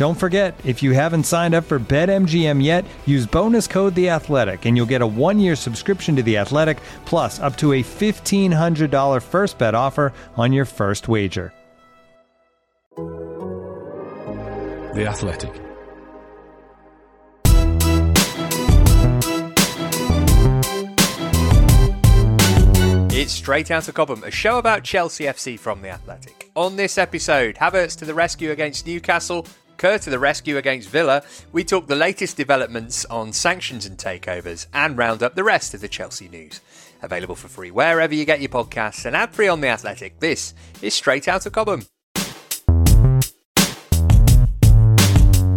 Don't forget, if you haven't signed up for BetMGM yet, use bonus code The Athletic, and you'll get a one-year subscription to The Athletic, plus up to a fifteen hundred dollar first bet offer on your first wager. The Athletic. It's Straight Out of Cobham, a show about Chelsea FC from The Athletic. On this episode, Havertz to the rescue against Newcastle, Kerr to the rescue against Villa. We talk the latest developments on sanctions and takeovers and round up the rest of the Chelsea news. Available for free wherever you get your podcasts and ad free on The Athletic. This is Straight Out of Cobham.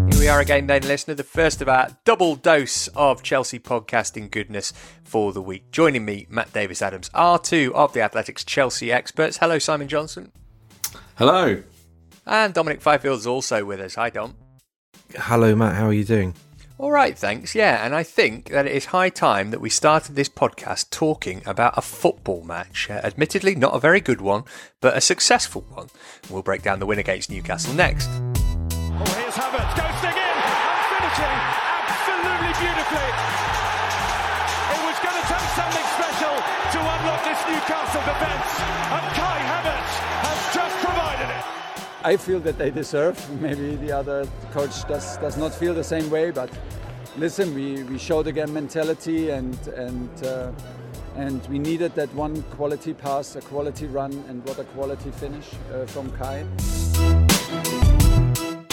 Here we are again, then, listener. The first of our double dose of Chelsea podcasting goodness for the week. Joining me, Matt Davis Adams, R2 of the Athletics Chelsea experts. Hello, Simon Johnson. Hello. And Dominic Fifield is also with us. Hi, Dom. Hello, Matt. How are you doing? All right, thanks. Yeah, and I think that it is high time that we started this podcast talking about a football match. Uh, admittedly, not a very good one, but a successful one. We'll break down the win against Newcastle next. Oh, here's Havertz ghosting in and finishing absolutely beautifully. It was going to take something special to unlock this Newcastle defence, and Kai Havertz has just provided it. I feel that they deserve. Maybe the other coach does does not feel the same way, but listen, we, we showed again mentality and and uh, and we needed that one quality pass, a quality run, and what a quality finish uh, from Kai.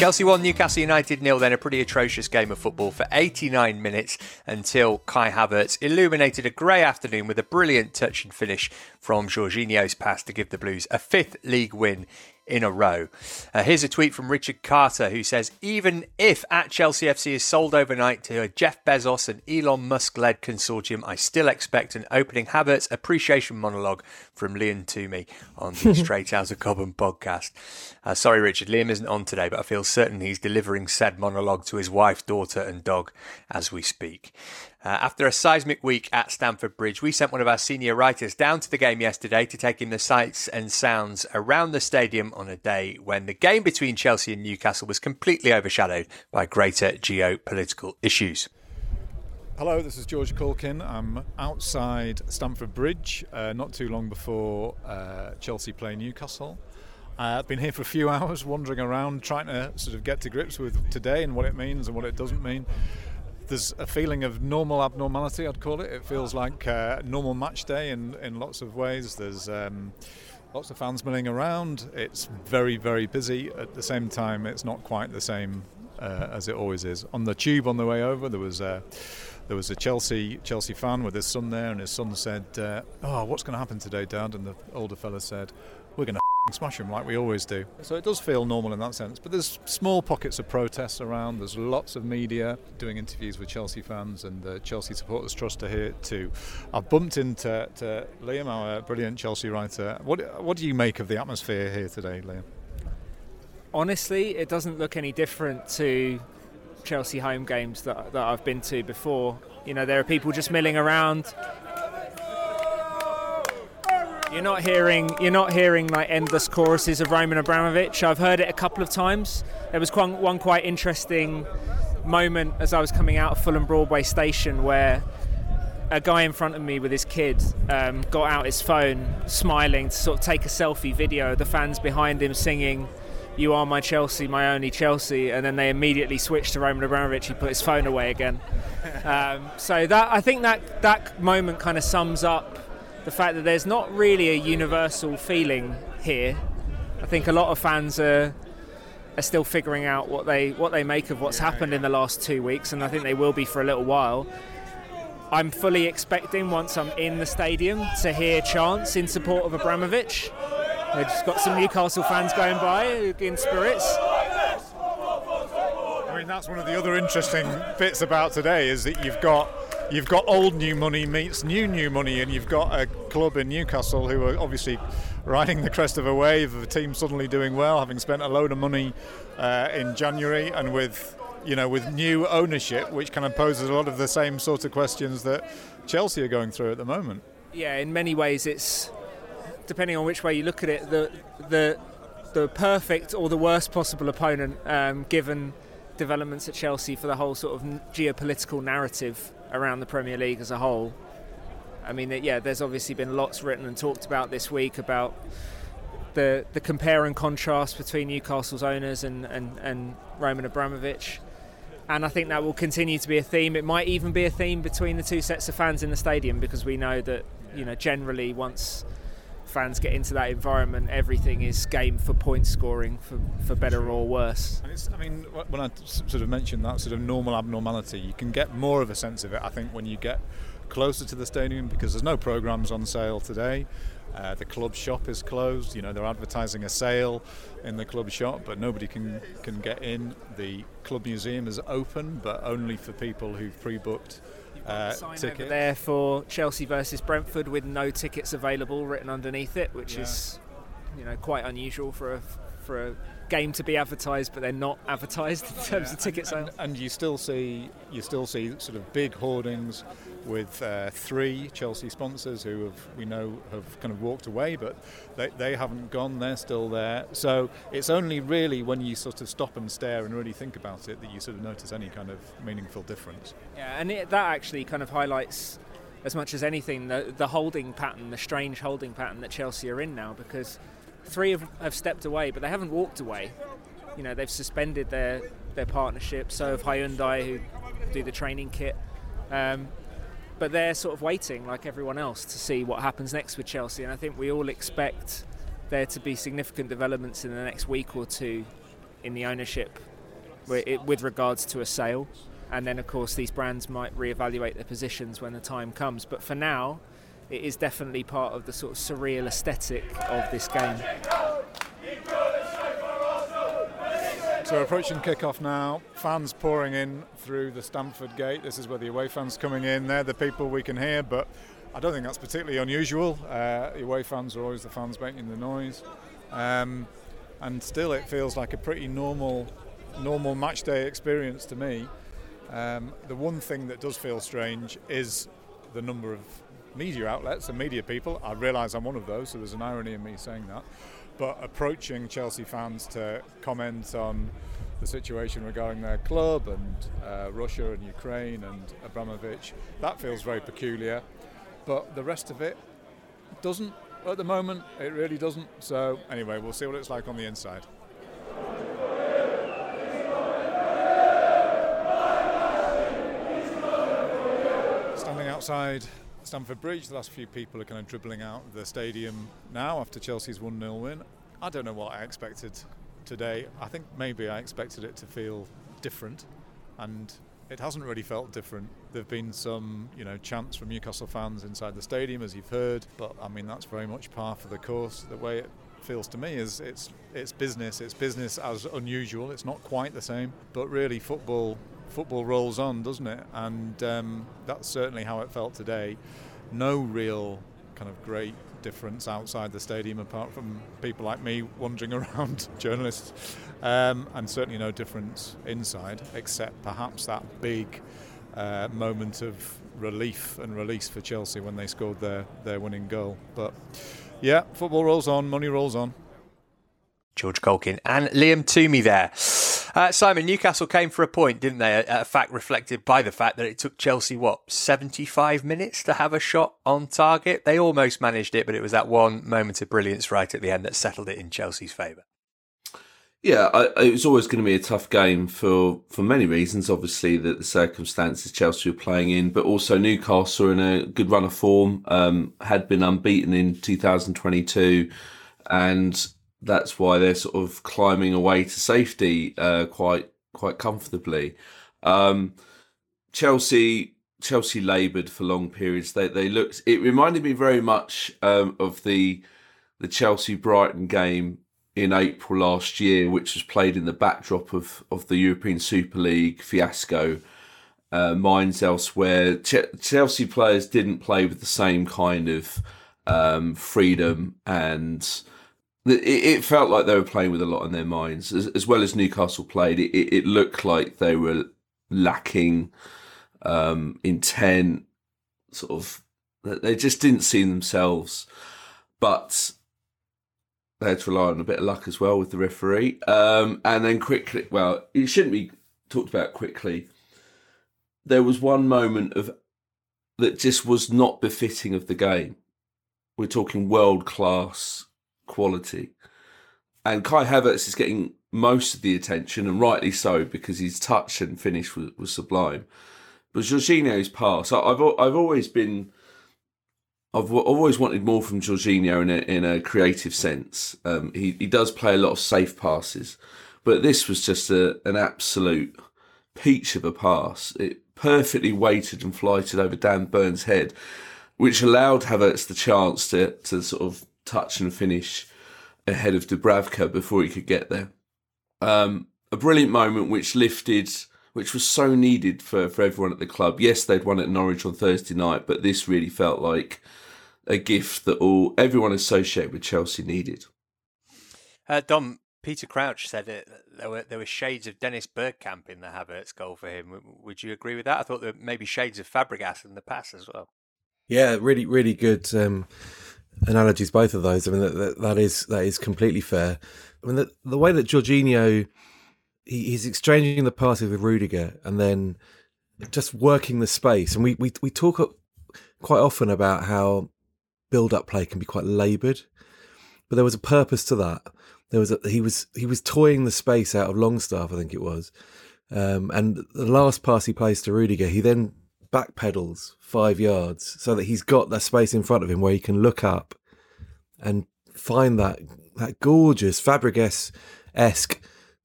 Chelsea won Newcastle United nil, then a pretty atrocious game of football for 89 minutes until Kai Havertz illuminated a grey afternoon with a brilliant touch and finish from Jorginho's pass to give the Blues a fifth league win in a row. Uh, here's a tweet from Richard Carter who says Even if at Chelsea FC is sold overnight to a Jeff Bezos and Elon Musk led consortium, I still expect an opening Havertz appreciation monologue from Liam Toomey on the Straight Out of Cobham podcast. Uh, sorry, Richard, Liam isn't on today, but I feel certain he's delivering said monologue to his wife, daughter, and dog as we speak. Uh, after a seismic week at Stamford Bridge, we sent one of our senior writers down to the game yesterday to take in the sights and sounds around the stadium on a day when the game between Chelsea and Newcastle was completely overshadowed by greater geopolitical issues. Hello, this is George Caulkin. I'm outside Stamford Bridge, uh, not too long before uh, Chelsea play Newcastle. Uh, I've been here for a few hours, wandering around, trying to sort of get to grips with today and what it means and what it doesn't mean there's a feeling of normal abnormality, I'd call it. It feels like a normal match day in, in lots of ways. There's um, lots of fans milling around. It's very, very busy. At the same time, it's not quite the same uh, as it always is. On the tube on the way over, there was a, there was a Chelsea Chelsea fan with his son there, and his son said, uh, "Oh, what's going to happen today, Dad?" And the older fella said, "We're going to smash them like we always do." So it does feel normal in that sense. But there's small pockets of protests around. There's lots of media doing interviews with Chelsea fans and the Chelsea Supporters Trust are here too. I've bumped into to Liam, our uh, brilliant Chelsea writer. What what do you make of the atmosphere here today, Liam? honestly, it doesn't look any different to Chelsea home games that, that I've been to before. You know, there are people just milling around. You're not hearing you're not hearing like endless choruses of Roman Abramovich. I've heard it a couple of times. There was one, one quite interesting moment as I was coming out of Fulham Broadway station where a guy in front of me with his kid um, got out his phone, smiling to sort of take a selfie video of the fans behind him singing you are my Chelsea, my only Chelsea, and then they immediately switched to Roman Abramovich. He put his phone away again. Um, so that I think that that moment kind of sums up the fact that there's not really a universal feeling here. I think a lot of fans are are still figuring out what they what they make of what's happened in the last two weeks, and I think they will be for a little while. I'm fully expecting once I'm in the stadium to hear chants in support of Abramovich. They've just got some Newcastle fans going by in spirits. I mean, that's one of the other interesting bits about today is that you've got you've got old new money meets new new money, and you've got a club in Newcastle who are obviously riding the crest of a wave of a team suddenly doing well, having spent a load of money uh, in January, and with you know with new ownership, which kind of poses a lot of the same sort of questions that Chelsea are going through at the moment. Yeah, in many ways, it's depending on which way you look at it, the the the perfect or the worst possible opponent, um, given developments at Chelsea for the whole sort of geopolitical narrative around the Premier League as a whole. I mean, yeah, there's obviously been lots written and talked about this week about the the compare and contrast between Newcastle's owners and, and, and Roman Abramovich. And I think that will continue to be a theme. It might even be a theme between the two sets of fans in the stadium because we know that, you know, generally once fans get into that environment, everything is game for point scoring, for, for better or worse. I mean, when I sort of mentioned that sort of normal abnormality, you can get more of a sense of it, I think, when you get closer to the stadium because there's no programs on sale today. Uh, the club shop is closed. You know they're advertising a sale in the club shop, but nobody can can get in. The club museum is open, but only for people who've pre-booked uh, tickets. there for Chelsea versus Brentford with no tickets available written underneath it, which yeah. is you know quite unusual for a for a game to be advertised, but they're not advertised in terms yeah, of ticket sales. And, and, you still see you still see sort of big hoardings with uh, three Chelsea sponsors who have we know have kind of walked away, but they, they haven't gone. They're still there. So it's only really when you sort of stop and stare and really think about it that you sort of notice any kind of meaningful difference. Yeah, and it, that actually kind of highlights as much as anything the, the holding pattern, the strange holding pattern that Chelsea are in now, because three have, have stepped away, but they haven't walked away. You know, they've suspended their their partnership. So have Hyundai, who do the training kit. Um, but they're sort of waiting, like everyone else, to see what happens next with Chelsea. And I think we all expect there to be significant developments in the next week or two in the ownership with regards to a sale. And then, of course, these brands might reevaluate their positions when the time comes. But for now, it is definitely part of the sort of surreal aesthetic of this game. So we're approaching kick-off now. Fans pouring in through the Stamford Gate. This is where the away fans coming in. They're the people we can hear, but I don't think that's particularly unusual. Uh, the away fans are always the fans making the noise, um, and still it feels like a pretty normal, normal match day experience to me. Um, the one thing that does feel strange is the number of media outlets and media people. I realise I'm one of those, so there's an irony in me saying that. But approaching Chelsea fans to comment on the situation regarding their club and uh, Russia and Ukraine and Abramovich, that feels very peculiar. But the rest of it doesn't at the moment. It really doesn't. So, anyway, we'll see what it's like on the inside. Standing outside Stamford Bridge. The last few people are kind of dribbling out the stadium now after Chelsea's 1 0 win. I don't know what I expected today. I think maybe I expected it to feel different, and it hasn't really felt different. There have been some, you know, chants from Newcastle fans inside the stadium, as you've heard, but I mean that's very much par for the course. The way it feels to me is it's it's business. It's business as unusual. It's not quite the same, but really football football rolls on, doesn't it? And um, that's certainly how it felt today. No real kind of great difference outside the stadium apart from people like me wandering around, journalists, um, and certainly no difference inside, except perhaps that big uh, moment of relief and release for Chelsea when they scored their, their winning goal. But yeah, football rolls on, money rolls on. George Caulkin and Liam Toomey there. Uh, Simon, Newcastle came for a point, didn't they? A, a, fact reflected by the fact that it took Chelsea, what, 75 minutes to have a shot on target? They almost managed it, but it was that one moment of brilliance right at the end that settled it in Chelsea's favour. Yeah, I, it was always going to be a tough game for, for many reasons. Obviously, that the circumstances Chelsea were playing in, but also Newcastle in a good run of form. Um, had been unbeaten in 2022, and that's why they're sort of climbing away to safety uh, quite quite comfortably. Um, Chelsea Chelsea laboured for long periods. They they looked. It reminded me very much um, of the the Chelsea Brighton game in April last year, which was played in the backdrop of, of the European Super League fiasco. Uh, minds elsewhere. Ch- Chelsea players didn't play with the same kind of um, freedom, and it, felt like they were playing with a lot on their minds. As, as well as Newcastle played, it, it, looked like they were lacking um, intent. Sort of, they just didn't see themselves. But they had to rely on a bit of luck as well with the referee. Um, and then quickly, well, it shouldn't be talked about quickly. There was one moment of that just was not befitting of the game. We're talking world class quality, and Kai Havertz is getting most of the attention, and rightly so because his touch and finish was, was sublime. But Jorginho's pass, I've I've always been I've, I've always wanted more from Jorginho in a, in a creative sense. Um, he, he does play a lot of safe passes, but this was just a, an absolute peach of a pass. It perfectly weighted and flighted over Dan Burns' head, which allowed Havertz the chance to, to sort of touch and finish ahead of Dubravka before he could get there. Um, a brilliant moment which lifted, which was so needed for, for everyone at the club. Yes, they'd won at Norwich on Thursday night, but this really felt like a gift that all everyone associated with Chelsea needed. Uh, Dom Peter Crouch said it, there were there were shades of Dennis Bergkamp in the Havertz goal for him. Would you agree with that? I thought there were maybe shades of Fabregas in the pass as well. Yeah, really, really good um, analogies. Both of those. I mean, that, that, that is that is completely fair. I mean, the, the way that Jorginho he, he's exchanging the passes with Rudiger and then just working the space. And we we we talk quite often about how build up play can be quite laboured, but there was a purpose to that. There was a, he was he was toying the space out of Longstaff, I think it was, um, and the last pass he plays to Rudiger, he then backpedals five yards so that he's got that space in front of him where he can look up and find that that gorgeous Fabregas esque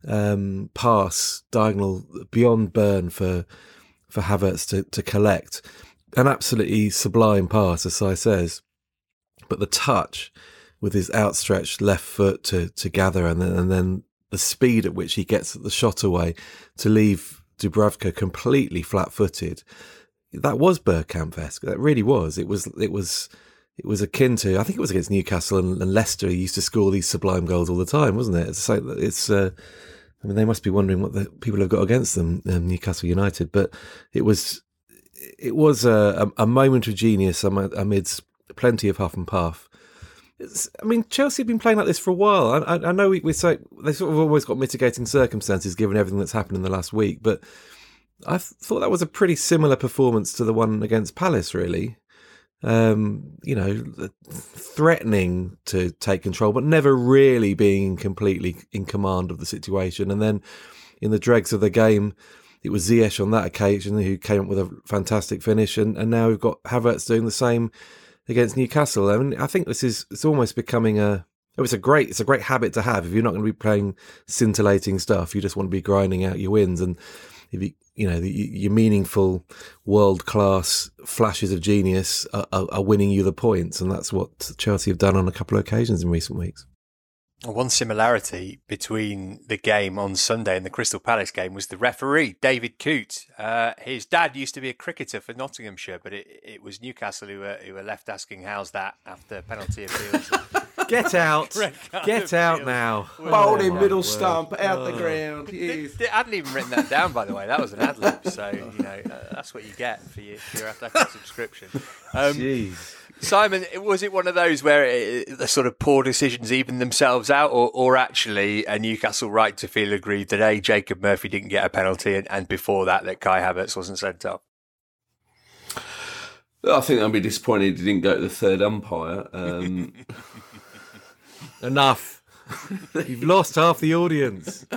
um, pass diagonal beyond burn for for Havertz to, to collect. An absolutely sublime pass, as I says but the touch with his outstretched left foot to to gather, and then and then the speed at which he gets the shot away to leave Dubravka completely flat-footed. That was Bergkamp-esque. That really was. It was. It was. It was akin to. I think it was against Newcastle and, and Leicester. He used to score these sublime goals all the time, wasn't it? It's. like it's uh, I mean, they must be wondering what the people have got against them, um, Newcastle United. But it was. It was a, a, a moment of genius amidst plenty of huff and puff. It's, I mean, Chelsea have been playing like this for a while. I, I, I know we, we say they sort of always got mitigating circumstances given everything that's happened in the last week, but I thought that was a pretty similar performance to the one against Palace, really. Um, you know, threatening to take control, but never really being completely in command of the situation. And then in the dregs of the game, it was Ziyech on that occasion who came up with a fantastic finish, and, and now we've got Havertz doing the same against Newcastle. I mean, I think this is it's almost becoming a oh, it's a great it's a great habit to have if you're not going to be playing scintillating stuff. You just want to be grinding out your wins, and if you you know your meaningful world class flashes of genius are, are, are winning you the points, and that's what Chelsea have done on a couple of occasions in recent weeks. One similarity between the game on Sunday and the Crystal Palace game was the referee, David Coote. Uh, his dad used to be a cricketer for Nottinghamshire, but it, it was Newcastle who were, who were left asking, How's that after penalty appeals? Get out. Get out now. Bowling middle stump, out the ground. Yes. I hadn't even written that down, by the way. That was an ad lib. So, you know, uh, that's what you get for your, for your athletic subscription. Um, Jeez. Simon, was it one of those where it, the sort of poor decisions even themselves out, or, or actually a Newcastle right to feel aggrieved that A, Jacob Murphy didn't get a penalty, and, and before that, that Kai Havertz wasn't sent off? I think I'd be disappointed he didn't go to the third umpire. Um, Enough. You've lost half the audience.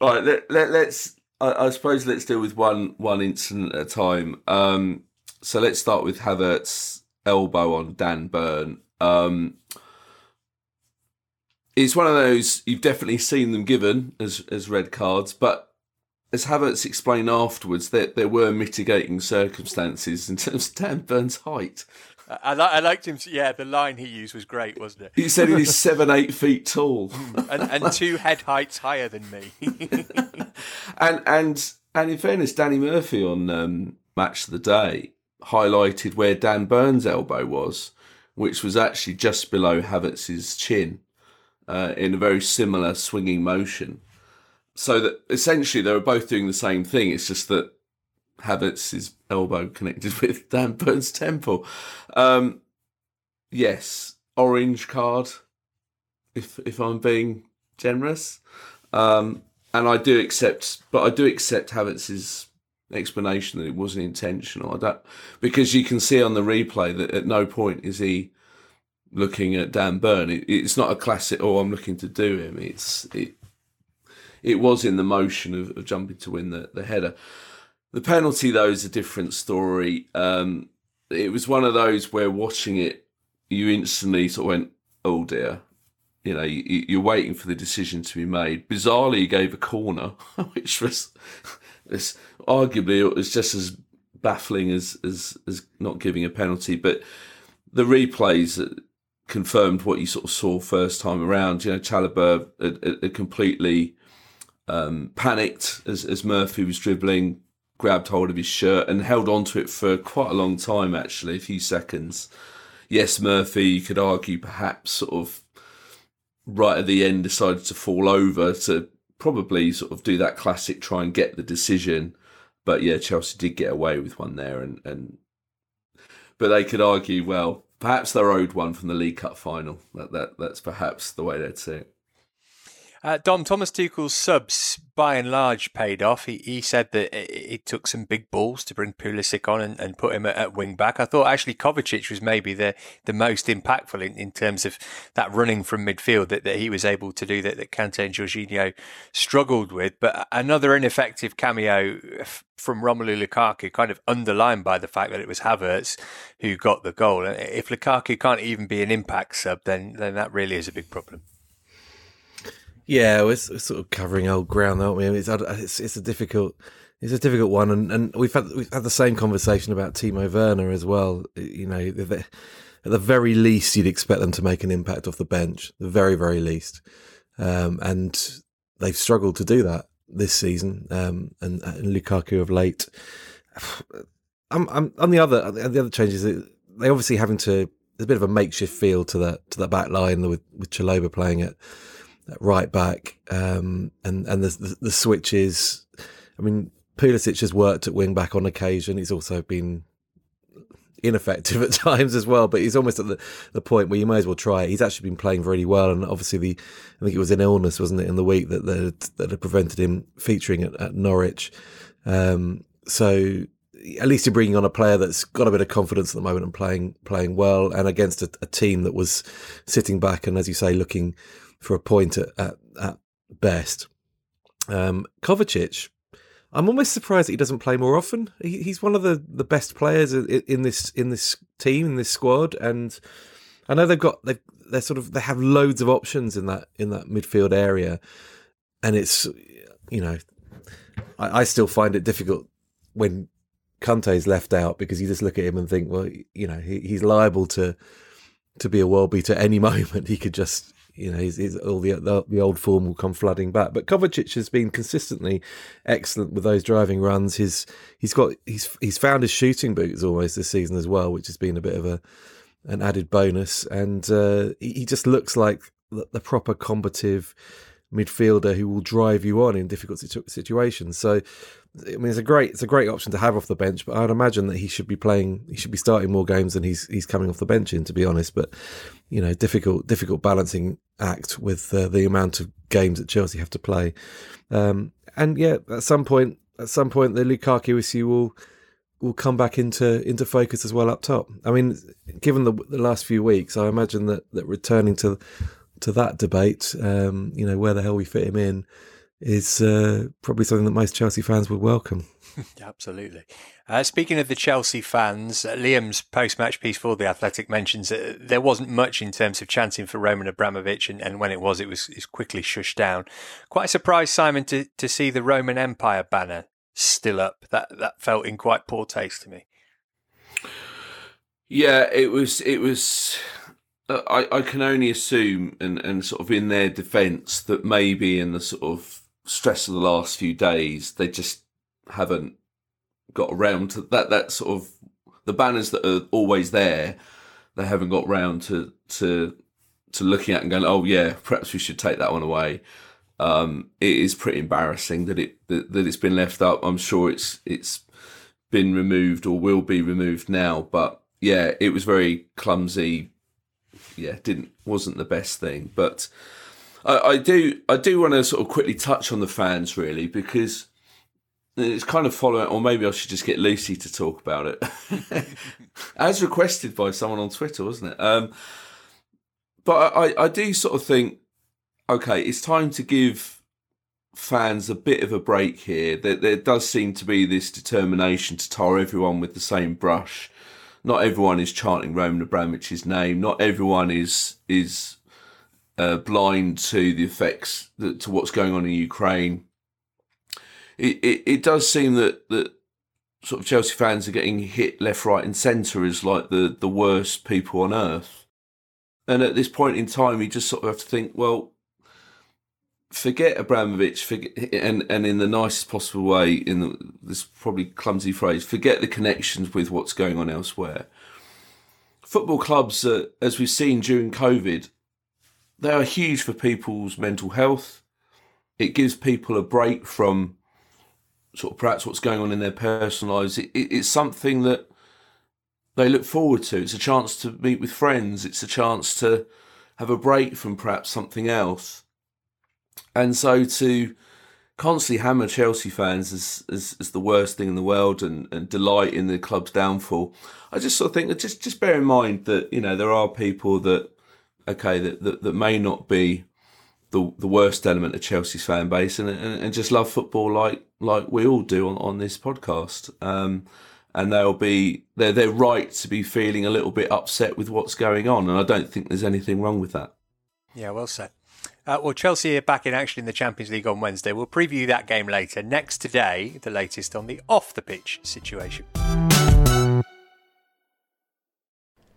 right, let, let, let's. I, I, suppose let's deal with one one incident at a time. Um, so let's start with Havertz's elbow on Dan Burn. Um, it's one of those you've definitely seen them given as as red cards, but as Havertz explained afterwards, that there, there were mitigating circumstances in terms of Dan Burn's height. I, li- I liked him. Yeah, the line he used was great, wasn't it? He said he's seven, eight feet tall, and, and two head heights higher than me. and and and in fairness, Danny Murphy on um, Match of the Day highlighted where Dan Burns' elbow was, which was actually just below Havertz's chin, uh, in a very similar swinging motion. So that essentially they were both doing the same thing. It's just that Havertz's elbow connected with Dan Burns' temple. Um, yes, orange card. If if I'm being generous, um, and I do accept, but I do accept Havertz's explanation that it wasn't intentional. I don't because you can see on the replay that at no point is he looking at Dan Burn. It, it's not a classic. Oh, I'm looking to do him. It's it. It was in the motion of, of jumping to win the, the header. The penalty, though, is a different story. Um, it was one of those where watching it, you instantly sort of went, "Oh dear," you know, you, are waiting for the decision to be made. Bizarrely, he gave a corner, which was this arguably it was just as baffling as as as not giving a penalty. But the replays confirmed what you sort of saw first time around. You know, Chalobah had, had completely um, panicked as as Murphy was dribbling, grabbed hold of his shirt and held on to it for quite a long time. Actually, a few seconds. Yes, Murphy. You could argue perhaps sort of right at the end decided to fall over to probably sort of do that classic try and get the decision. But yeah, Chelsea did get away with one there, and, and but they could argue, well, perhaps they're owed one from the League Cup final. That that that's perhaps the way they'd see it. Uh, Dom Thomas Tuchel's subs, by and large, paid off. He he said that it, it took some big balls to bring Pulisic on and, and put him at, at, wing back. I thought actually Kovacic was maybe the, the most impactful in, in terms of that running from midfield that, that he was able to do that, that Kante and Jorginho struggled with. But another ineffective cameo from Romelu Lukaku, kind of underlined by the fact that it was Havertz who got the goal. If Lukaku can't even be an impact sub, then then that really is a big problem. Yeah, we're, sort of covering old ground, aren't we? It's, it's, it's a difficult it's a difficult one, and, and we've had we've had the same conversation about Timo Werner as well. You know, at the very least, you'd expect them to make an impact off the bench, the very very least, um, and they've struggled to do that this season. Um, and, and Lukaku of late. I'm, I'm on the other the other changes. They obviously having to. There's a bit of a makeshift feel to that to that back line with with Chalobah playing it right back, um, and and the, the, the switches. I mean, Pulisic has worked at wing back on occasion. He's also been ineffective at times as well, but he's almost at the, the point where you may as well try it. He's actually been playing really well, and obviously the I think it was an illness, wasn't it, in the week that that, that had prevented him featuring at, at Norwich. Um, so at least you're bringing on a player that's got a bit of confidence at the moment and playing playing well, and against a, a team that was sitting back and, as you say, looking for a point at, at, at best. Um, Kovacic, I'm almost surprised that he doesn't play more often. He, he's one of the, the best players in, in, this in this team in this squad, and I know they've got they they sort of they have loads of options in that in that midfield area, and it's you know I, I still find it difficult when Kante's left out because you just look at him and think, well, you know, he, he's liable to to be a world beater any moment. He could just you know, all the, the, the old form will come flooding back. But Kovacic has been consistently excellent with those driving runs. He's he's got he's he's found his shooting boots almost this season as well, which has been a bit of a an added bonus. And uh, he, he, just looks like the, the, proper combative midfielder who will drive you on in difficult situ- situations. So I mean, it's a great it's a great option to have off the bench, but I'd imagine that he should be playing, he should be starting more games than he's he's coming off the bench in, to be honest. But you know, difficult difficult balancing act with uh, the amount of games that Chelsea have to play. Um, and yeah, at some point, at some point, the Lukaku issue will will come back into into focus as well up top. I mean, given the the last few weeks, I imagine that that returning to to that debate, um, you know, where the hell we fit him in, is uh, probably something that most Chelsea fans would welcome. Absolutely. Uh, speaking of the Chelsea fans, uh, Liam's post-match piece for the Athletic mentions that there wasn't much in terms of chanting for Roman Abramovich, and, and when it was, it was, it was quickly shushed down. Quite surprised, Simon, to, to see the Roman Empire banner still up. That that felt in quite poor taste to me. Yeah, it was. It was. Uh, I, I can only assume, and, and sort of in their defence, that maybe in the sort of stress of the last few days, they just haven't got around to that. That sort of the banners that are always there, they haven't got round to to to looking at and going, oh yeah, perhaps we should take that one away. Um, it is pretty embarrassing that it that, that it's been left up. I'm sure it's it's been removed or will be removed now, but yeah, it was very clumsy. Yeah, didn't wasn't the best thing, but I, I do I do want to sort of quickly touch on the fans really because it's kind of following, or maybe I should just get Lucy to talk about it, as requested by someone on Twitter, wasn't it? Um, but I, I do sort of think, okay, it's time to give fans a bit of a break here. There, there does seem to be this determination to tar everyone with the same brush. Not everyone is chanting Roman Abramovich's name. Not everyone is is uh, blind to the effects that, to what's going on in Ukraine it, it, it does seem that, that sort of Chelsea fans are getting hit left, right, and centre as like the, the worst people on earth. And at this point in time, you just sort of have to think, well, forget Abramovich, forget, and and in the nicest possible way, in the, this probably clumsy phrase, forget the connections with what's going on elsewhere. Football clubs, uh, as we've seen during COVID, they are huge for people's mental health. It gives people a break from sort of perhaps what's going on in their personal lives. It, it, it's something that they look forward to. It's a chance to meet with friends. It's a chance to have a break from perhaps something else. And so to constantly hammer Chelsea fans as, as, as the worst thing in the world and, and delight in the club's downfall, I just sort of think that just, just bear in mind that, you know, there are people that, okay, that, that, that may not be the the worst element of Chelsea's fan base and, and, and just love football like like we all do on, on this podcast. Um, and they'll be they're they're right to be feeling a little bit upset with what's going on, and I don't think there's anything wrong with that. Yeah, well said. Uh, well, Chelsea are back in action in the Champions League on Wednesday. We'll preview that game later. Next today, the latest on the off the pitch situation.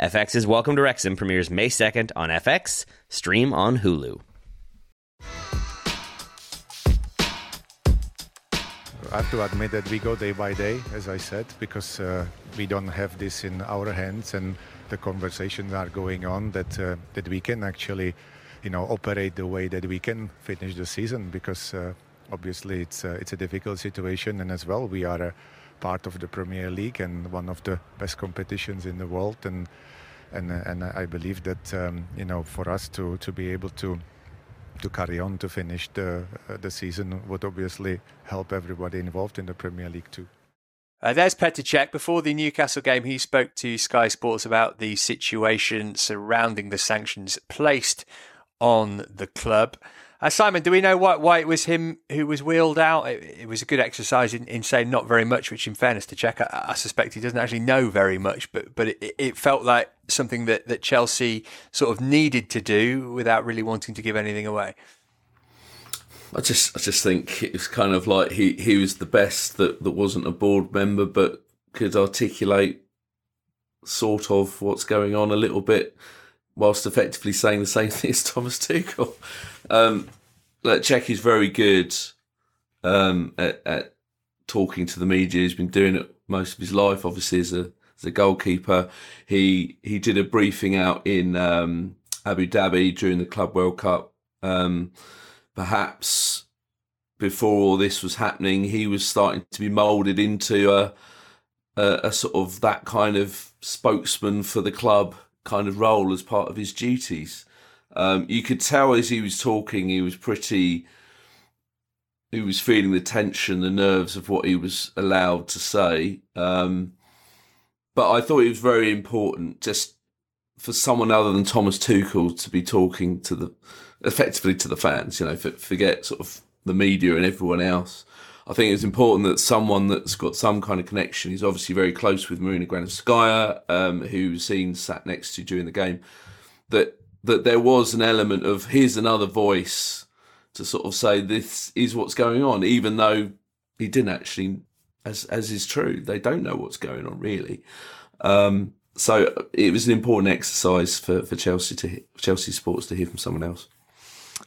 FX's Welcome to Wrexham premieres May 2nd on FX, stream on Hulu. I have to admit that we go day by day, as I said, because uh, we don't have this in our hands, and the conversations are going on that uh, that we can actually, you know, operate the way that we can finish the season. Because uh, obviously it's uh, it's a difficult situation, and as well we are part of the Premier League and one of the best competitions in the world, and and and I believe that um, you know for us to to be able to to carry on to finish the uh, the season would obviously help everybody involved in the Premier League too. Uh, there's Petr Cech. Before the Newcastle game, he spoke to Sky Sports about the situation surrounding the sanctions placed on the club. Uh, Simon, do we know why, why it was him who was wheeled out? It, it was a good exercise in, in, saying not very much, which, in fairness to Cech, I, I, suspect he doesn't actually know very much, but but it, it felt like something that, that Chelsea sort of needed to do without really wanting to give anything away? I just I just think it was kind of like he, he was the best that, that wasn't a board member but could articulate sort of what's going on a little bit whilst effectively saying the same thing as Thomas Tuchel. Um, like Cech is very good um, at, at talking to the media. He's been doing it most of his life, obviously as a as a goalkeeper. He he did a briefing out in um, Abu Dhabi during the Club World Cup. Um, perhaps before all this was happening, he was starting to be moulded into a, a, a sort of that kind of spokesman for the club kind of role as part of his duties. Um, you could tell as he was talking, he was pretty. He was feeling the tension, the nerves of what he was allowed to say. Um, but I thought it was very important just for someone other than Thomas Tuchel to be talking to the effectively to the fans. You know, forget sort of the media and everyone else. I think it's important that someone that's got some kind of connection. He's obviously very close with Marina Granovskaya, um, who seen sat next to during the game. That that there was an element of here's another voice to sort of say this is what's going on, even though he didn't actually, as as is true, they don't know what's going on really. Um, so it was an important exercise for, for Chelsea to Chelsea sports to hear from someone else.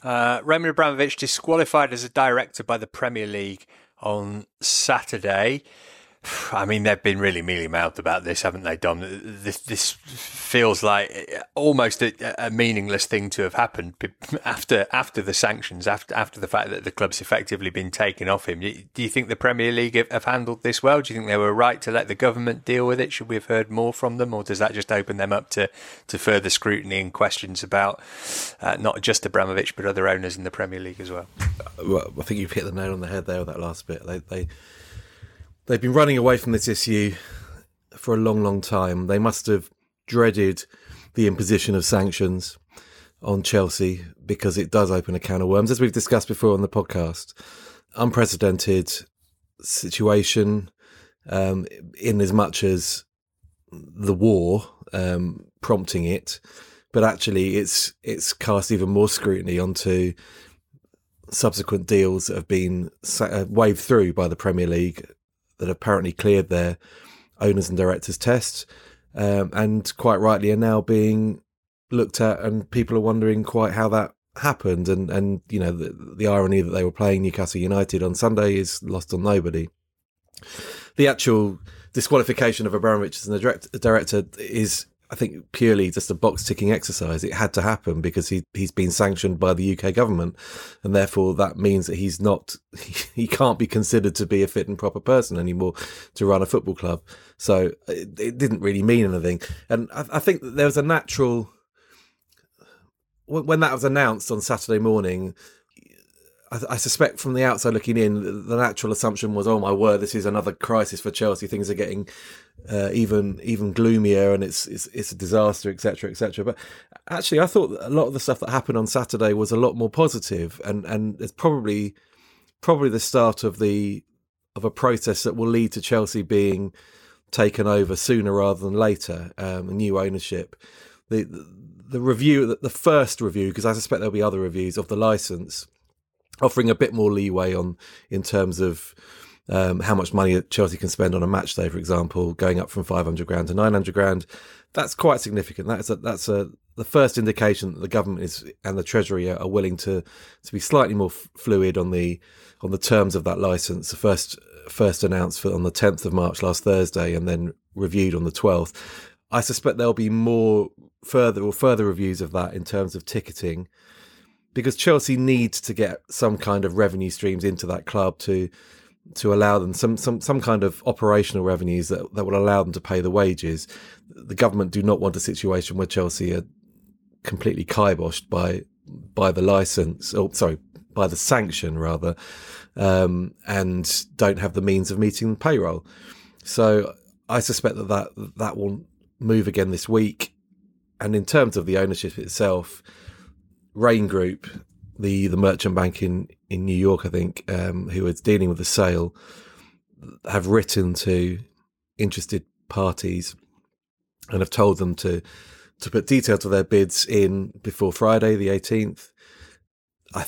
Uh, Roman Abramovich disqualified as a director by the Premier League on Saturday. I mean, they've been really mealy mouthed about this, haven't they, Dom? This this feels like almost a, a, meaningless thing to have happened after after the sanctions, after after the fact that the club's effectively been taken off him. Do you think the Premier League have, handled this well? Do you think they were right to let the government deal with it? Should we have heard more from them, or does that just open them up to, to further scrutiny and questions about uh, not just Abramovich but other owners in the Premier League as well? well I think you've hit the nail on the head there with that last bit. They they They've been running away from this issue for a long, long time. They must have dreaded the imposition of sanctions on Chelsea because it does open a can of worms, as we've discussed before on the podcast. Unprecedented situation, um, in as much as the war um, prompting it, but actually it's it's cast even more scrutiny onto subsequent deals that have been uh, waved through by the Premier League that apparently cleared their owners and directors tests, um, and quite rightly are now being looked at, and people are wondering quite how that happened. And and you know the, the irony that they were playing Newcastle United on Sunday is lost on nobody. The actual disqualification of Abramovich as a director is I think purely just a box ticking exercise. It had to happen because he he's been sanctioned by the UK government, and therefore that means that he's not he can't be considered to be a fit and proper person anymore to run a football club. So it, it didn't really mean anything, and I, I think there was a natural when that was announced on Saturday morning. I, I, suspect from the outside looking in, the natural assumption was, "Oh my word, this is another crisis for Chelsea. Things are getting uh, even even gloomier, and it's it's, it's a disaster, etc., etc." But actually, I thought a lot of the stuff that happened on Saturday was a lot more positive, and and it's probably probably the start of the of a process that will lead to Chelsea being taken over sooner rather than later. Um, new ownership, the the review, the first review, because I suspect there'll be other reviews of the license offering a bit more leeway on in terms of um, how much money Chelsea can spend on a match day, for example, going up from 500 grand to 900 grand. That's quite significant. That's a, that's a the first indication that the government is and the treasury are, willing to to be slightly more f- fluid on the on the terms of that license. The first first announced for, on the 10th of March last Thursday, and then reviewed on the 12th. I suspect there'll be more further or further reviews of that in terms of ticketing because Chelsea needs to get some kind of revenue streams into that club to to allow them some some some kind of operational revenues that, that will allow them to pay the wages. The government do not want a situation where Chelsea are completely kiboshed by by the license or sorry by the sanction rather um, and don't have the means of meeting the payroll. So I suspect that, that that will move again this week. And in terms of the ownership itself, Raine Group, the the merchant bank in in New York, I think, um, who is dealing with the sale, have written to interested parties and have told them to to put details of their bids in before Friday, the 18th.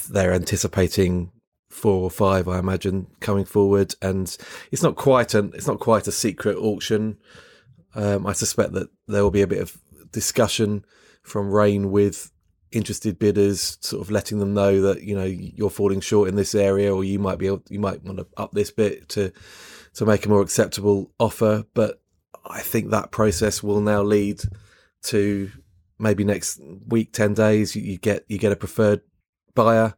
They're anticipating four or five, I imagine, coming forward, and it's not quite an it's not quite a secret auction. Um, I suspect that there will be a bit of discussion from Raine with interested bidders, sort of letting them know that you know you're falling short in this area, or you might be able, you might want to up this bit to to make a more acceptable offer. But I think that process will now lead to maybe next week, ten days, you, you get you get a preferred buyer,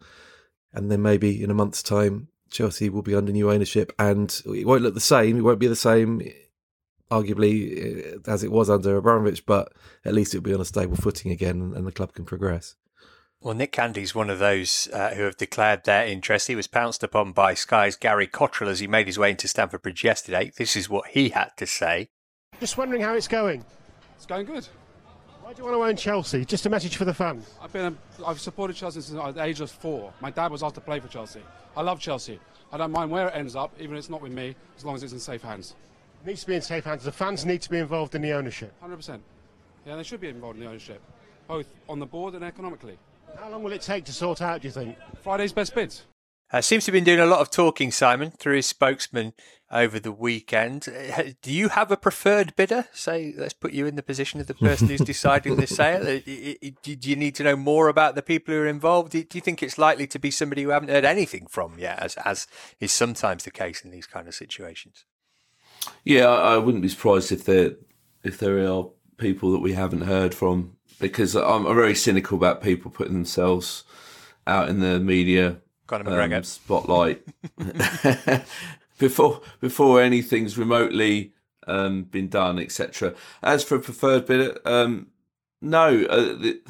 and then maybe in a month's time, Chelsea will be under new ownership, and it won't look the same. It won't be the same, arguably, uh, as it was under Abramovich, but at least it'll be on a stable footing again, and the club can progress. Well, Nick Candy's one of those uh, who have declared their interest. He was pounced upon by Sky's Gary Cotterill as he made his way into Stamford Bridge yesterday. This is what he had to say. Just wondering how it's going. It's going good. Why do you want to own Chelsea? Just a message for the fans. I've been, a, I've supported Chelsea since the age of four. My dad was asked to play for Chelsea. I love Chelsea. I don't mind where it ends up, even if it's not with me, as long as it's in safe hands. It needs to be in safe hands. The fans need to be involved in the ownership. 100%. Yeah, they should be involved in the ownership, both on the board and economically. How long will it take to sort out, do you think? Friday's best bids. Uh, seems to have been doing a lot of talking, Simon, through his spokesman over the weekend. Uh, do you have a preferred bidder? Say, let's put you in the position of the person who's deciding the sale. Uh, do you need to know more about the people who are involved? Do you think it's likely to be somebody who haven't heard anything from yet, as, as is sometimes the case in these kind of situations? Yeah, I wouldn't be surprised if there if there are people that we haven't heard from because I'm, I'm very cynical about people putting themselves out in the media um, spotlight before before anything's remotely um, been done, etc. As for a preferred bidder, um, no. Uh, the,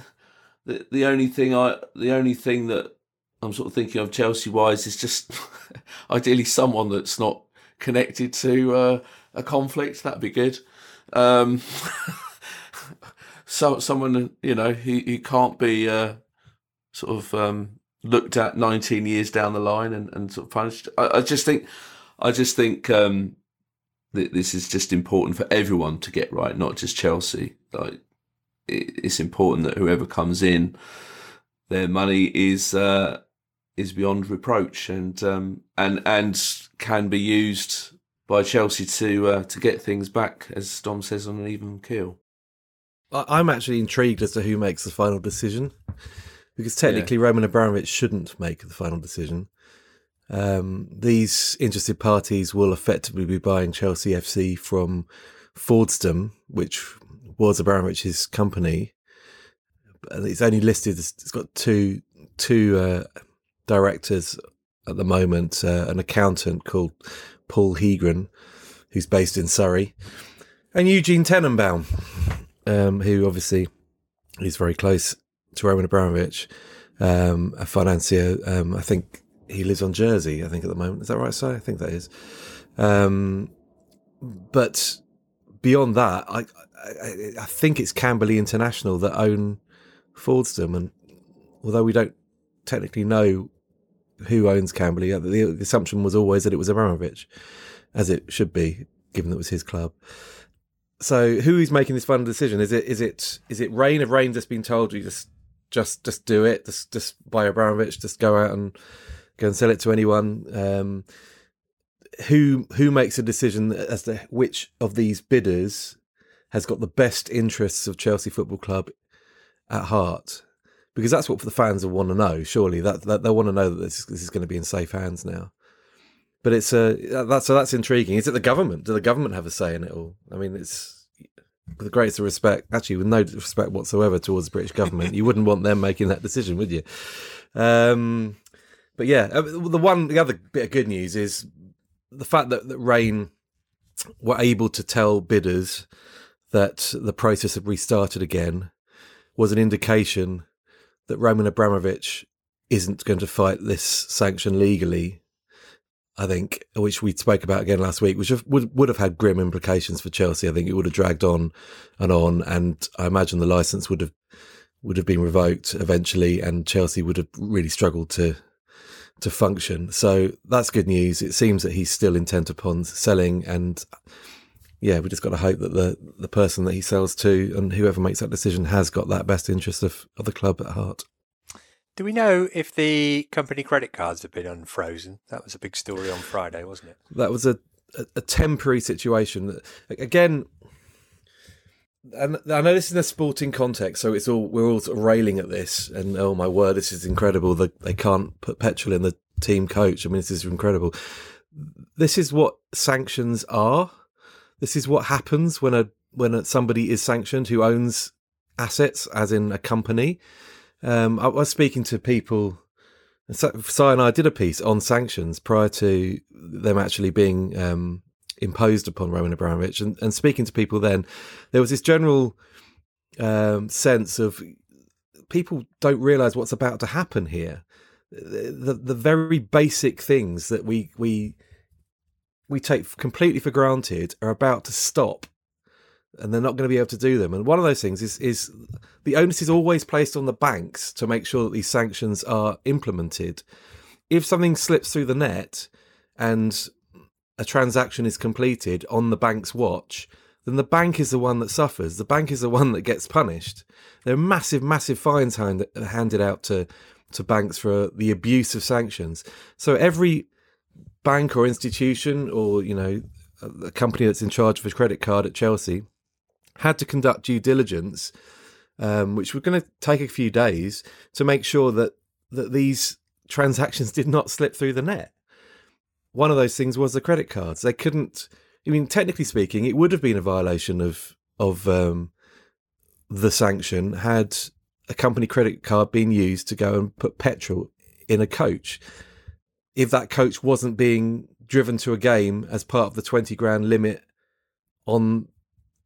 the the only thing I the only thing that I'm sort of thinking of Chelsea wise is just ideally someone that's not connected to uh, a conflict. That'd be good. Um, so someone you know he he can't be uh, sort of um, looked at 19 years down the line and, and sort of punished. I, I just think I just think um, that this is just important for everyone to get right, not just Chelsea. Like it, it's important that whoever comes in, their money is uh, is beyond reproach and um, and and can be used by Chelsea to uh, to get things back, as Dom says, on an even keel. I'm actually intrigued as to who makes the final decision because technically yeah. Roman Abramovich shouldn't make the final decision. Um, these interested parties will effectively be buying Chelsea FC from Fordstam, which was Abramovich's company. It's only listed. It's got two two uh, directors at the moment. Uh, an accountant called Paul Heegren, who's based in Surrey, and Eugene Tenenbaum, um, who obviously is very close to Roman Abramovich, um, a financier. Um, I think he lives on Jersey. I think at the moment is that right? So I think that is. Um, but beyond that, I, I, I think it's Camberley International that own Fordstam, and although we don't technically know who owns Camberley, uh, the, the assumption was always that it was Abramovich, as it should be, given that it was his club. So who is making this final decision? Is it is it is it Raine? Have Raine just been told you just just just do it? Just just buy Abramovich, just go out and go and sell it to anyone. Um, who who makes a decision as to which of these bidders has got the best interests of Chelsea Football Club at heart? Because that's what the fans will want to know. Surely that, that they want to know that this, this is going to be in safe hands now. But it's a uh, that's so that's intriguing. Is it the government? Do the government have a say in it all? I mean, it's with the greatest respect, actually, with no respect whatsoever towards the British government, you wouldn't want them making that decision, would you? Um, but yeah, uh, the one, the other bit of good news is the fact that, that Raine were able to tell bidders that the process had restarted again was an indication that Roman Abramovich isn't going to fight this sanction legally I think, which we spoke about again last week, which have, would would have had grim implications for Chelsea. I think it would have dragged on and on, and I imagine the license would have would have been revoked eventually, and Chelsea would have really struggled to to function. So that's good news. It seems that he's still intent upon selling, and yeah, we just got to hope that the the person that he sells to and whoever makes that decision has got that best interest of, of the club at heart. Do we know if the company credit cards have been unfrozen? That was a big story on Friday, wasn't it? That was a a, a temporary situation. Again, and I know this is in a sporting context, so it's all we're all sort of railing at this, and oh my word, this is incredible. That they can't put petrol in the team coach. I mean, this is incredible. This is what sanctions are. This is what happens when a when somebody is sanctioned who owns assets, as in a company. Um, I was speaking to people. Si and I did a piece on sanctions prior to them actually being um, imposed upon Roman Abramovich. And, and speaking to people then, there was this general um, sense of people don't realize what's about to happen here. The, the very basic things that we we we take completely for granted are about to stop and they're not going to be able to do them. And one of those things is is the onus is always placed on the banks to make sure that these sanctions are implemented. If something slips through the net and a transaction is completed on the bank's watch, then the bank is the one that suffers. The bank is the one that gets punished. There are massive, massive fines hand, handed out to to banks for the abuse of sanctions. So every bank or institution, or you know, a company that's in charge of a credit card at Chelsea, had to conduct due diligence, um, which was going to take a few days to make sure that that these transactions did not slip through the net one of those things was the credit cards. They couldn't. I mean, technically speaking, it would have been a violation of of um, the sanction had a company credit card been used to go and put petrol in a coach. If that coach wasn't being driven to a game as part of the twenty grand limit on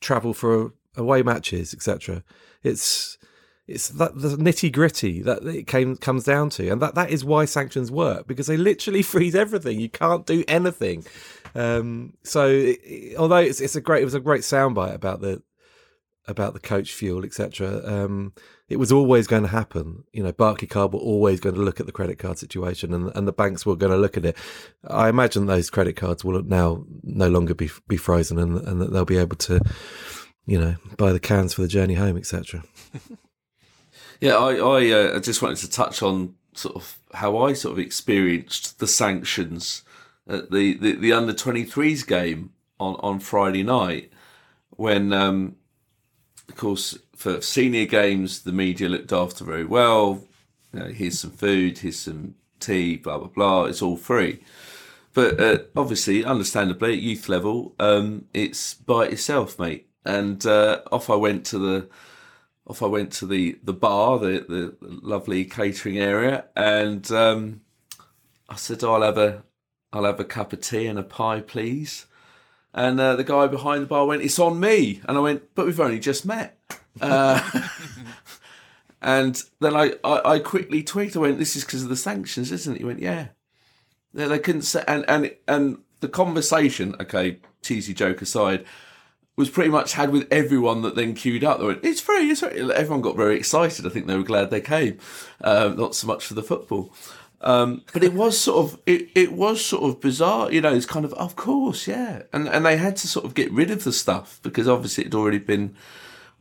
travel for away matches, etc., it's it's that the nitty gritty that it came comes down to, and that that is why sanctions work because they literally freeze everything. You can't do anything. Um, so, it, although it's it's a great, it was a great soundbite about the about the coach fuel, etc. Um, it was always going to happen. You know, Barclaycard were always going to look at the credit card situation, and and the banks were going to look at it. I imagine those credit cards will now no longer be be frozen, and and that they'll be able to, you know, buy the cans for the journey home, etc. Yeah, I I, uh, just wanted to touch on sort of how I sort of experienced the sanctions at the, the, the under 23s game on, on Friday night when, um, of course, for senior games, the media looked after very well. You know, here's some food, here's some tea, blah, blah, blah. It's all free. But uh, obviously, understandably, at youth level, um, it's by itself, mate. And uh, off I went to the off I went to the the bar, the the, lovely catering area, and um, I said, "I'll have a I'll have a cup of tea and a pie, please." And uh, the guy behind the bar went, "It's on me," and I went, "But we've only just met." Uh, and then I, I, I quickly tweeted, I went, "This is because of the sanctions, isn't it?" He went, "Yeah." They, they couldn't say, and and and the conversation, okay, cheesy joke aside, was pretty much had with everyone that then queued up. They went, "It's free, it's free." Everyone got very excited. I think they were glad they came. Um, not so much for the football, um, but it was sort of it, it was sort of bizarre. You know, it's kind of of course, yeah, and and they had to sort of get rid of the stuff because obviously it had already been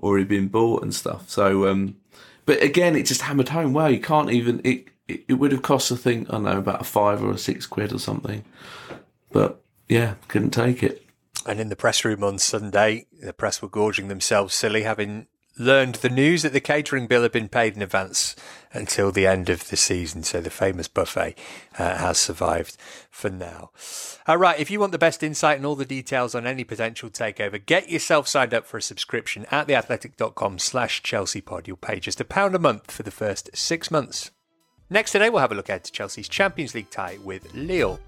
already been bought and stuff. So, um, but again, it just hammered home. Wow, you can't even it. It, it would have cost I think I don't know about a five or a six quid or something, but yeah, couldn't take it. And in the press room on Sunday, the press were gorging themselves silly, having learned the news that the catering bill had been paid in advance until the end of the season. So the famous buffet uh, has survived for now. All right, if you want the best insight and all the details on any potential takeover, get yourself signed up for a subscription at theathletic.com slash Chelsea pod. You'll pay just a pound a month for the first six months. Next today, we'll have a look ahead to Chelsea's Champions League tie with Lille.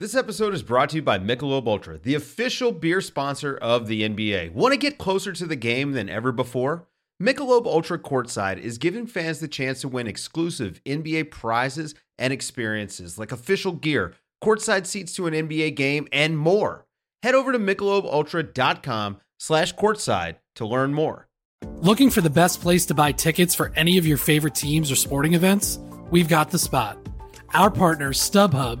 This episode is brought to you by Michelob Ultra, the official beer sponsor of the NBA. Want to get closer to the game than ever before? Michelob Ultra Courtside is giving fans the chance to win exclusive NBA prizes and experiences like official gear, courtside seats to an NBA game, and more. Head over to michelobultra.com slash courtside to learn more. Looking for the best place to buy tickets for any of your favorite teams or sporting events? We've got the spot. Our partner, StubHub,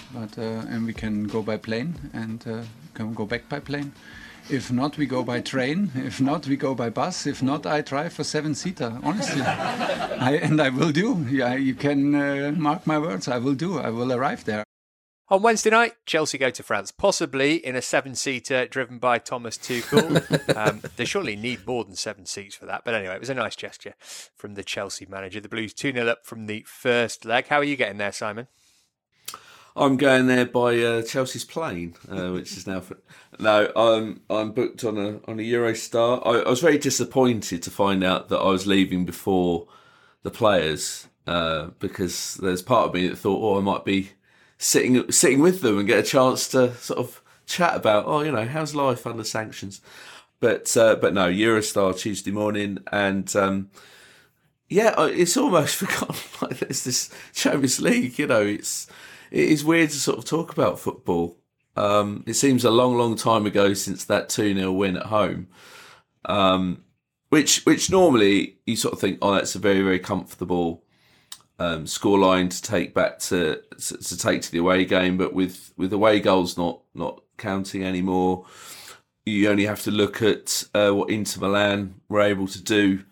but uh, and we can go by plane and uh, can go back by plane. If not, we go by train. If not, we go by bus. If not, I drive a seven-seater. Honestly, I, and I will do. Yeah, you can uh, mark my words. I will do. I will arrive there. On Wednesday night, Chelsea go to France, possibly in a seven seater driven by Thomas Tuchel. um, they surely need more than seven seats for that. But anyway, it was a nice gesture from the Chelsea manager. The Blues 2 0 up from the first leg. How are you getting there, Simon? I'm going there by uh, Chelsea's plane, uh, which is now. For, no, I'm I'm booked on a on a Eurostar. I, I was very disappointed to find out that I was leaving before the players uh, because there's part of me that thought, oh, I might be sitting sitting with them and get a chance to sort of chat about, oh, you know, how's life under sanctions. But uh, but no, Eurostar Tuesday morning, and um, yeah, it's almost forgotten. Like there's this Champions League, you know, it's it is weird to sort of talk about football. Um, it seems a long, long time ago since that 2 0 win at home. Um, which which normally you sort of think, oh, that's a very, very comfortable um, scoreline to take back to, to, to take to the away game. But with, with away goals not not counting anymore, you only have to look at uh, what Inter Milan were able to do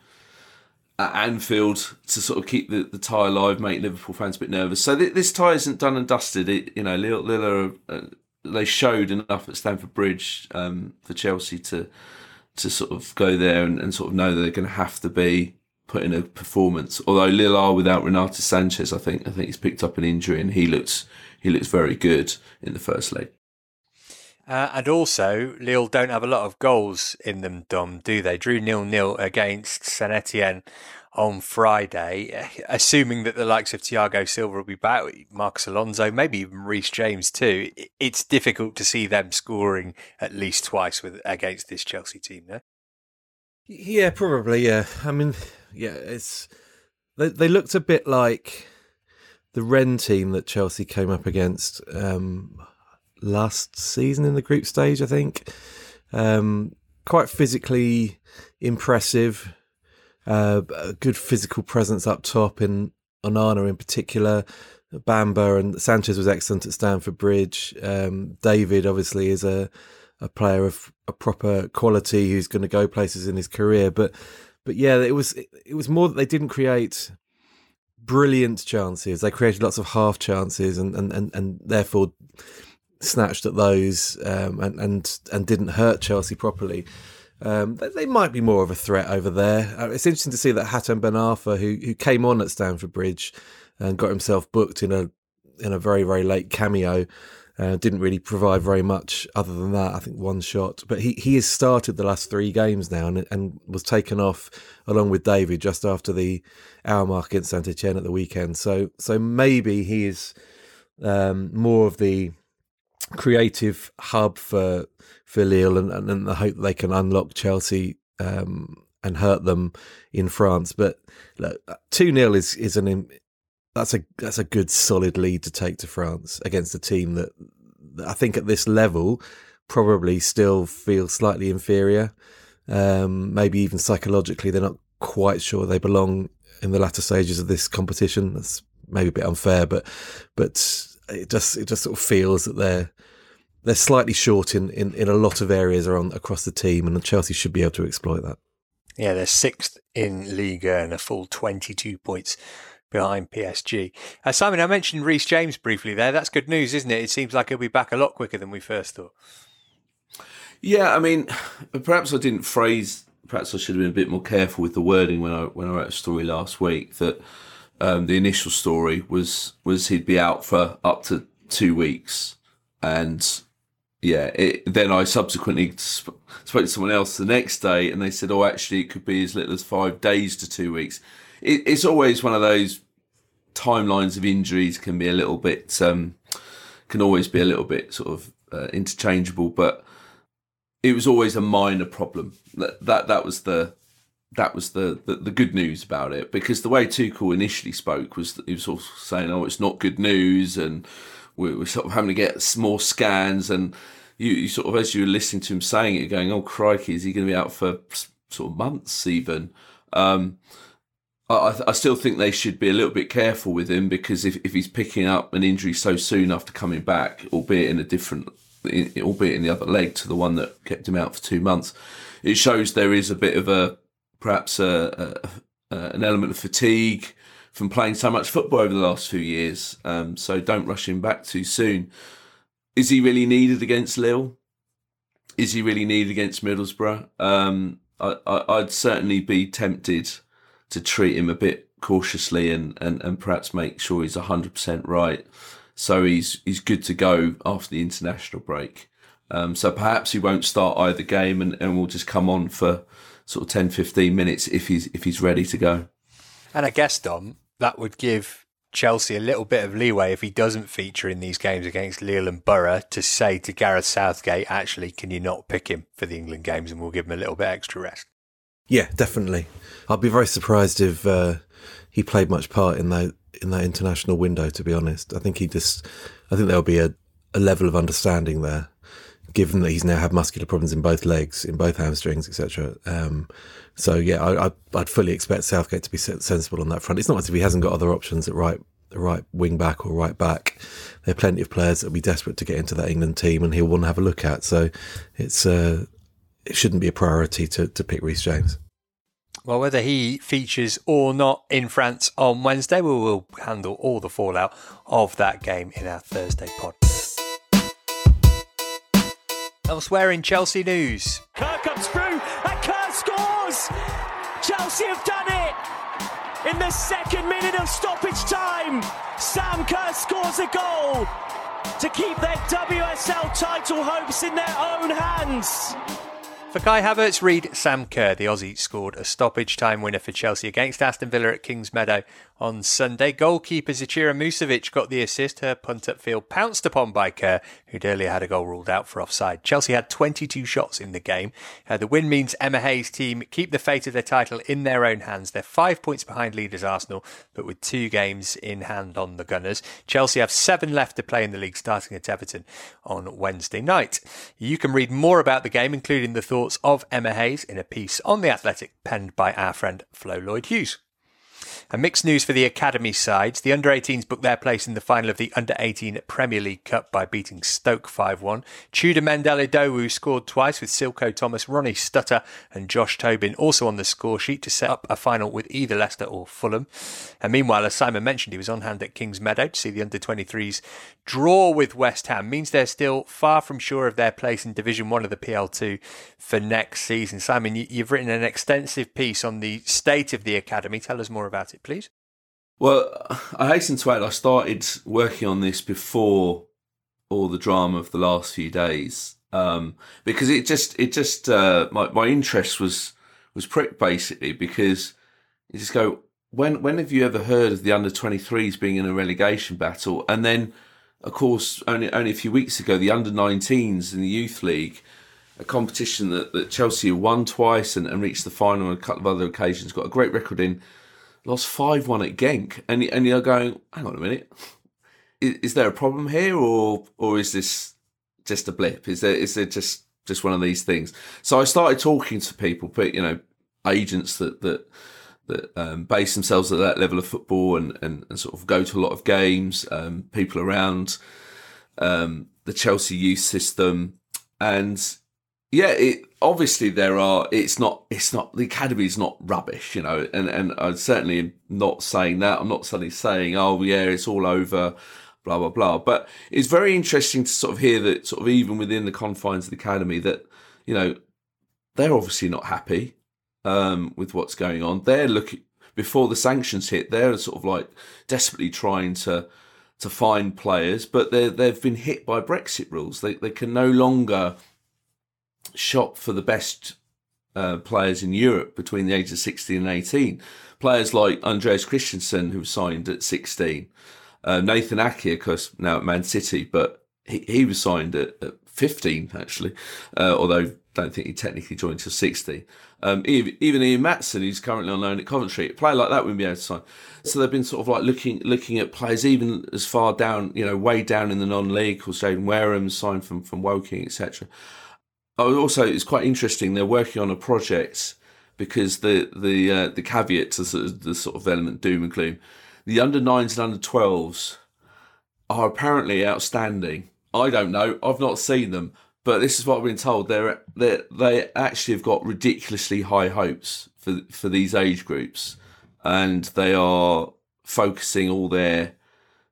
at Anfield to sort of keep the, the tie alive, make Liverpool fans a bit nervous. So th- this tie isn't done and dusted. It, you know, Lille, Lille uh, they showed enough at Stamford Bridge um, for Chelsea to to sort of go there and, and sort of know that they're going to have to be put in a performance. Although Lille are without Renato Sanches, I think I think he's picked up an injury and he looks he looks very good in the first leg. Uh, and also, Lille don't have a lot of goals in them, Dom, do they? Drew nil nil against Saint Etienne on Friday, assuming that the likes of Thiago Silva will be back, Marcos Alonso, maybe even Reece James too. It's difficult to see them scoring at least twice with against this Chelsea team, no? Yeah, probably. Yeah, I mean, yeah, it's they they looked a bit like the Rennes team that Chelsea came up against. Um, last season in the group stage, I think. Um, quite physically impressive, uh, a good physical presence up top in Onana in particular. Bamba and Sanches was excellent at Stamford Bridge. Um, David obviously is a a player of a proper quality who's going to go places in his career, but but yeah, it was it was more that they didn't create brilliant chances. They created lots of half chances and and and, and therefore snatched at those um, and and and didn't hurt Chelsea properly. Um, they, they, might be more of a threat over there. Uh, it's interesting to see that Hatem Ben Arfa, who who came on at Stamford Bridge and got himself booked in a in a very very late cameo, uh, didn't really provide very much other than that. I think one shot, but he he has started the last three games now and, and was taken off along with David just after the hour mark against Saint Etienne at the weekend. So so maybe he is um, more of the creative hub for for Lille, and, and the hope they can unlock Chelsea um, and hurt them in France. But two 0 is is an that's a that's a good solid lead to take to France against a team that, that I think at this level probably still feels slightly inferior. Um, maybe even psychologically, they're not quite sure they belong in the latter stages of this competition. That's maybe a bit unfair, but but it just it just sort of feels that they're they're slightly short in, in, in a lot of areas around across the team, and Chelsea should be able to exploit that. Yeah, they're sixth in Liga and a full 22 points behind PSG. Uh, Simon, I mentioned Reece James briefly there. That's good news, isn't it? It seems like he'll be back a lot quicker than we first thought. Yeah, I mean, perhaps I didn't phrase. Perhaps I should have been a bit more careful with the wording when I when I wrote a story last week. That um, the initial story was was he'd be out for up to two weeks, and yeah, it, then I subsequently sp- spoke to someone else the next day, and they said, "Oh, actually, it could be as little as five days to two weeks." It, it's always one of those timelines of injuries can be a little bit um, can always be a little bit sort of uh, interchangeable, but it was always a minor problem. That that, that was the that was the, the, the good news about it because the way Tuchel initially spoke was he was sort of saying, "Oh, it's not good news," and we're, we're sort of having to get more scans. And you, you sort of, as you were listening to him saying it, going, "Oh, crikey, is he going to be out for sort of months even?" Um, I, I still think they should be a little bit careful with him because if, if he's picking up an injury so soon after coming back, albeit in a different, albeit in the other leg to the one that kept him out for two months, it shows there is a bit of a perhaps a, a, a, an element of fatigue from playing so much football over the last few years. Um, so don't rush him back too soon. Is he really needed against Lille? Is he really needed against Middlesbrough? Um, I, I'd certainly be tempted to treat him a bit cautiously and, and, and perhaps make sure he's 100% right. So he's he's good to go after the international break. Um, so perhaps he won't start either game and, and will just come on for sort of 10, 15 minutes if he's if he's ready to go. And I guess Dom, that would give Chelsea a little bit of leeway if he doesn't feature in these games against Lille and Borough to say to Gareth Southgate, actually, can you not pick him for the England games and we'll give him a little bit extra rest. Yeah, definitely. I'd be very surprised if uh, he played much part in that in that international window. To be honest, I think he just, I think there'll be a, a level of understanding there, given that he's now had muscular problems in both legs, in both hamstrings, etc. Um, so yeah, I, would fully expect Southgate to be sensible on that front. It's not as if he hasn't got other options at right right wing back or right back. There are plenty of players that will be desperate to get into that England team, and he'll want to have a look at. So it's uh, it shouldn't be a priority to, to pick Reece James. Well, whether he features or not in France on Wednesday, we will handle all the fallout of that game in our Thursday pod. Elsewhere in Chelsea news. Kerr comes through and Kerr scores! Chelsea have done it! In the second minute of stoppage time, Sam Kerr scores a goal to keep their WSL title hopes in their own hands. For Kai Havertz, read Sam Kerr. The Aussie scored a stoppage time winner for Chelsea against Aston Villa at Kingsmeadow on Sunday. Goalkeeper Zecira Musovic got the assist. Her punt at upfield pounced upon by Kerr, who'd earlier had a goal ruled out for offside. Chelsea had 22 shots in the game. Uh, the win means Emma Hayes' team keep the fate of their title in their own hands. They're five points behind leaders Arsenal, but with two games in hand on the Gunners. Chelsea have seven left to play in the league, starting at Everton on Wednesday night. You can read more about the game, including the thoughts of Emma Hayes, in a piece on The Athletic penned by our friend Flo Lloyd Hughes. And mixed news for the academy sides. The under 18s booked their place in the final of the under 18 Premier League Cup by beating Stoke 5 1. Tudor Mendel-Idowu scored twice with Silko Thomas, Ronnie Stutter, and Josh Tobin also on the score sheet to set up a final with either Leicester or Fulham. And meanwhile, as Simon mentioned, he was on hand at Kings Meadow to see the under 23s draw with West Ham. Means they're still far from sure of their place in Division 1 of the PL2 for next season. Simon, you've written an extensive piece on the state of the academy. Tell us more about it it, please? Well, I hasten to add, I started working on this before all the drama of the last few days um, because it just, it just, uh, my my interest was was pricked basically because you just go, when when have you ever heard of the under 23s being in a relegation battle? And then, of course, only only a few weeks ago, the under 19s in the youth league, a competition that, that Chelsea won twice and, and reached the final on a couple of other occasions, got a great record in lost 5 1 at Genk. And, and you're going, hang on a minute. Is, is, there a problem here or or is this just a blip? Is there is there just just one of these things? So I started talking to people, but you know, agents that that that um, base themselves at that level of football and, and, and sort of go to a lot of games, um, people around um, the Chelsea youth system. And yeah, it, obviously there are. It's not. It's not. The academy is not rubbish, you know. And and I'm certainly not saying that. I'm not suddenly saying, oh yeah, it's all over, blah blah blah. But it's very interesting to sort of hear that, sort of even within the confines of the academy, that you know they're obviously not happy um, with what's going on. They're looking before the sanctions hit. They're sort of like desperately trying to to find players, but they they've been hit by Brexit rules. They they can no longer shop for the best uh, players in Europe between the ages of 16 and 18. Players like Andreas Christensen, who signed at 16, uh, Nathan Ake, of course, now at Man City, but he, he was signed at, at 15 actually, uh, although I don't think he technically joined until 16. Um, even, even Ian Maatsen, who's currently on loan at Coventry, a player like that wouldn't be able to sign. So they've been sort of like looking looking at players even as far down, you know, way down in the non-league. Or Jayden Wareham signed from from Woking, etc. Also, it's quite interesting. They're working on a project because the the uh, the caveat to the, the sort of element doom and gloom, the under nines and under twelves are apparently outstanding. I don't know. I've not seen them, but this is what I've been told. They're they they actually have got ridiculously high hopes for for these age groups, and they are focusing all their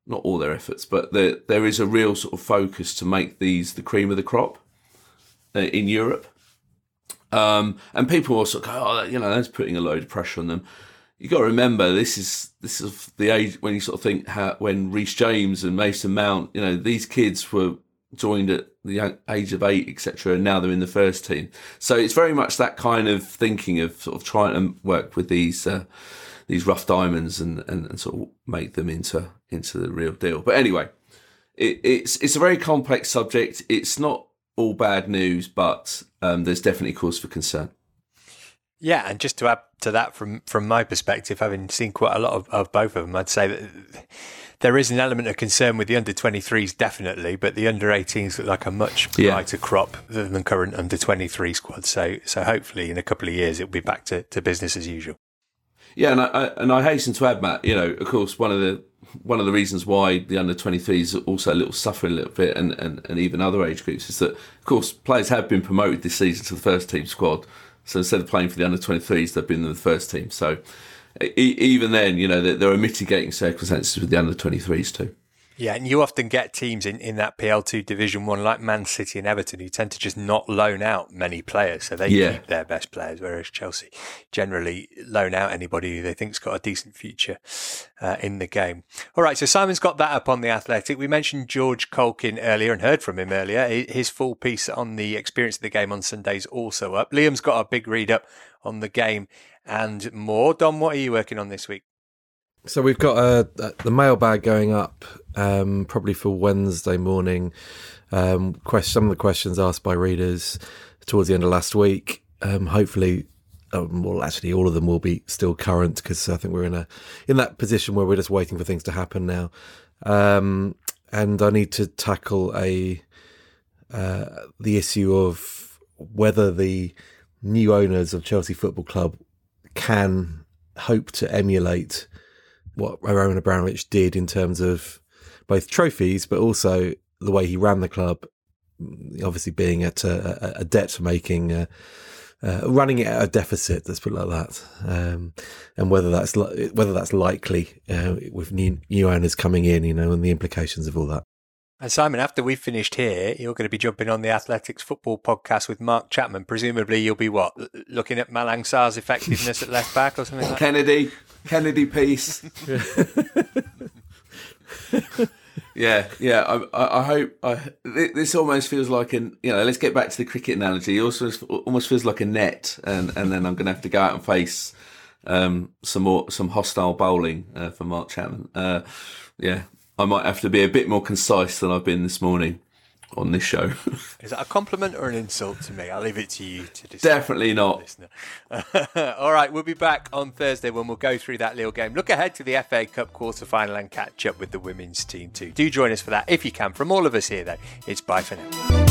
not all their efforts, but there there is a real sort of focus to make these the cream of the crop in Europe. Um, and people also go, oh, you know, that's putting a load of pressure on them. You got to remember, this is this is the age when you sort of think how, when Reece James and Mason Mount, you know, these kids were joined at the age of eight, etc., and now they're in the first team. So it's very much that kind of thinking of sort of trying to work with these uh, these rough diamonds and, and, and, sort of make them into into the real deal. But anyway, it, it's it's a very complex subject. It's not all bad news, but um, there's definitely cause for concern. Yeah, and just to add to that, from from my perspective, having seen quite a lot of, of both of them, I'd say that there is an element of concern with the under 23s, definitely, but the under 18s look like a much brighter yeah. crop than the current under 23 squad. So, so hopefully, in a couple of years, it'll be back to, to business as usual. Yeah, and I, and I hasten to add, Matt. You know, of course, one of the one of the reasons why the under 23s are also a little suffering a little bit, and, and, and even other age groups, is that of course players have been promoted this season to the first team squad. So instead of playing for the under 23s, they've been in the first team. So even then, you know, there are mitigating circumstances with the under 23s too. Yeah, and you often get teams in, in that PL2 Division 1 like Man City and Everton who tend to just not loan out many players. So they yeah. keep their best players, whereas Chelsea generally loan out anybody who they think's got a decent future uh, in the game. All right, so Simon's got that up on The Athletic. We mentioned George Caulkin earlier and heard from him earlier. His full piece on the experience of the game on Sundays also up. Liam's got a big read up on the game and more. Dom, what are you working on this week? So we've got uh, the mailbag going up um, probably for Wednesday morning. Um, some of the questions asked by readers towards the end of last week. Um, hopefully, um, well, actually, all of them will be still current because I think we're in a in that position where we're just waiting for things to happen now. Um, and I need to tackle a uh, the issue of whether the new owners of Chelsea Football Club can hope to emulate what Roman Abramovich did in terms of both trophies, but also the way he ran the club. Obviously, being at a, a debt making, uh, uh, running it at a deficit. Let's put it like that. Um, and whether that's li- whether that's likely uh, with new, new owners coming in, you know, and the implications of all that. And Simon, after we've finished here, you're going to be jumping on the Athletics football podcast with Mark Chapman. Presumably, you'll be what looking at Malang Sarr's effectiveness at left back or something like Kennedy, Kennedy piece. yeah, yeah. I, I hope I, this almost feels like an you know. Let's get back to the cricket analogy. It also almost feels like a net, and and then I'm going to have to go out and face um, some more some hostile bowling uh, for Mark Chapman. Uh, yeah, I might have to be a bit more concise than I've been this morning on this show. Is that a compliment or an insult to me? I'll leave it to you to decide. Definitely not. All right, we'll be back on Thursday when we'll go through that little game. Look ahead to the FA Cup quarter final and catch up with the women's team too. Do join us for that if you can. From all of us here, though, it's bye for now.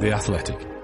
The Athletic.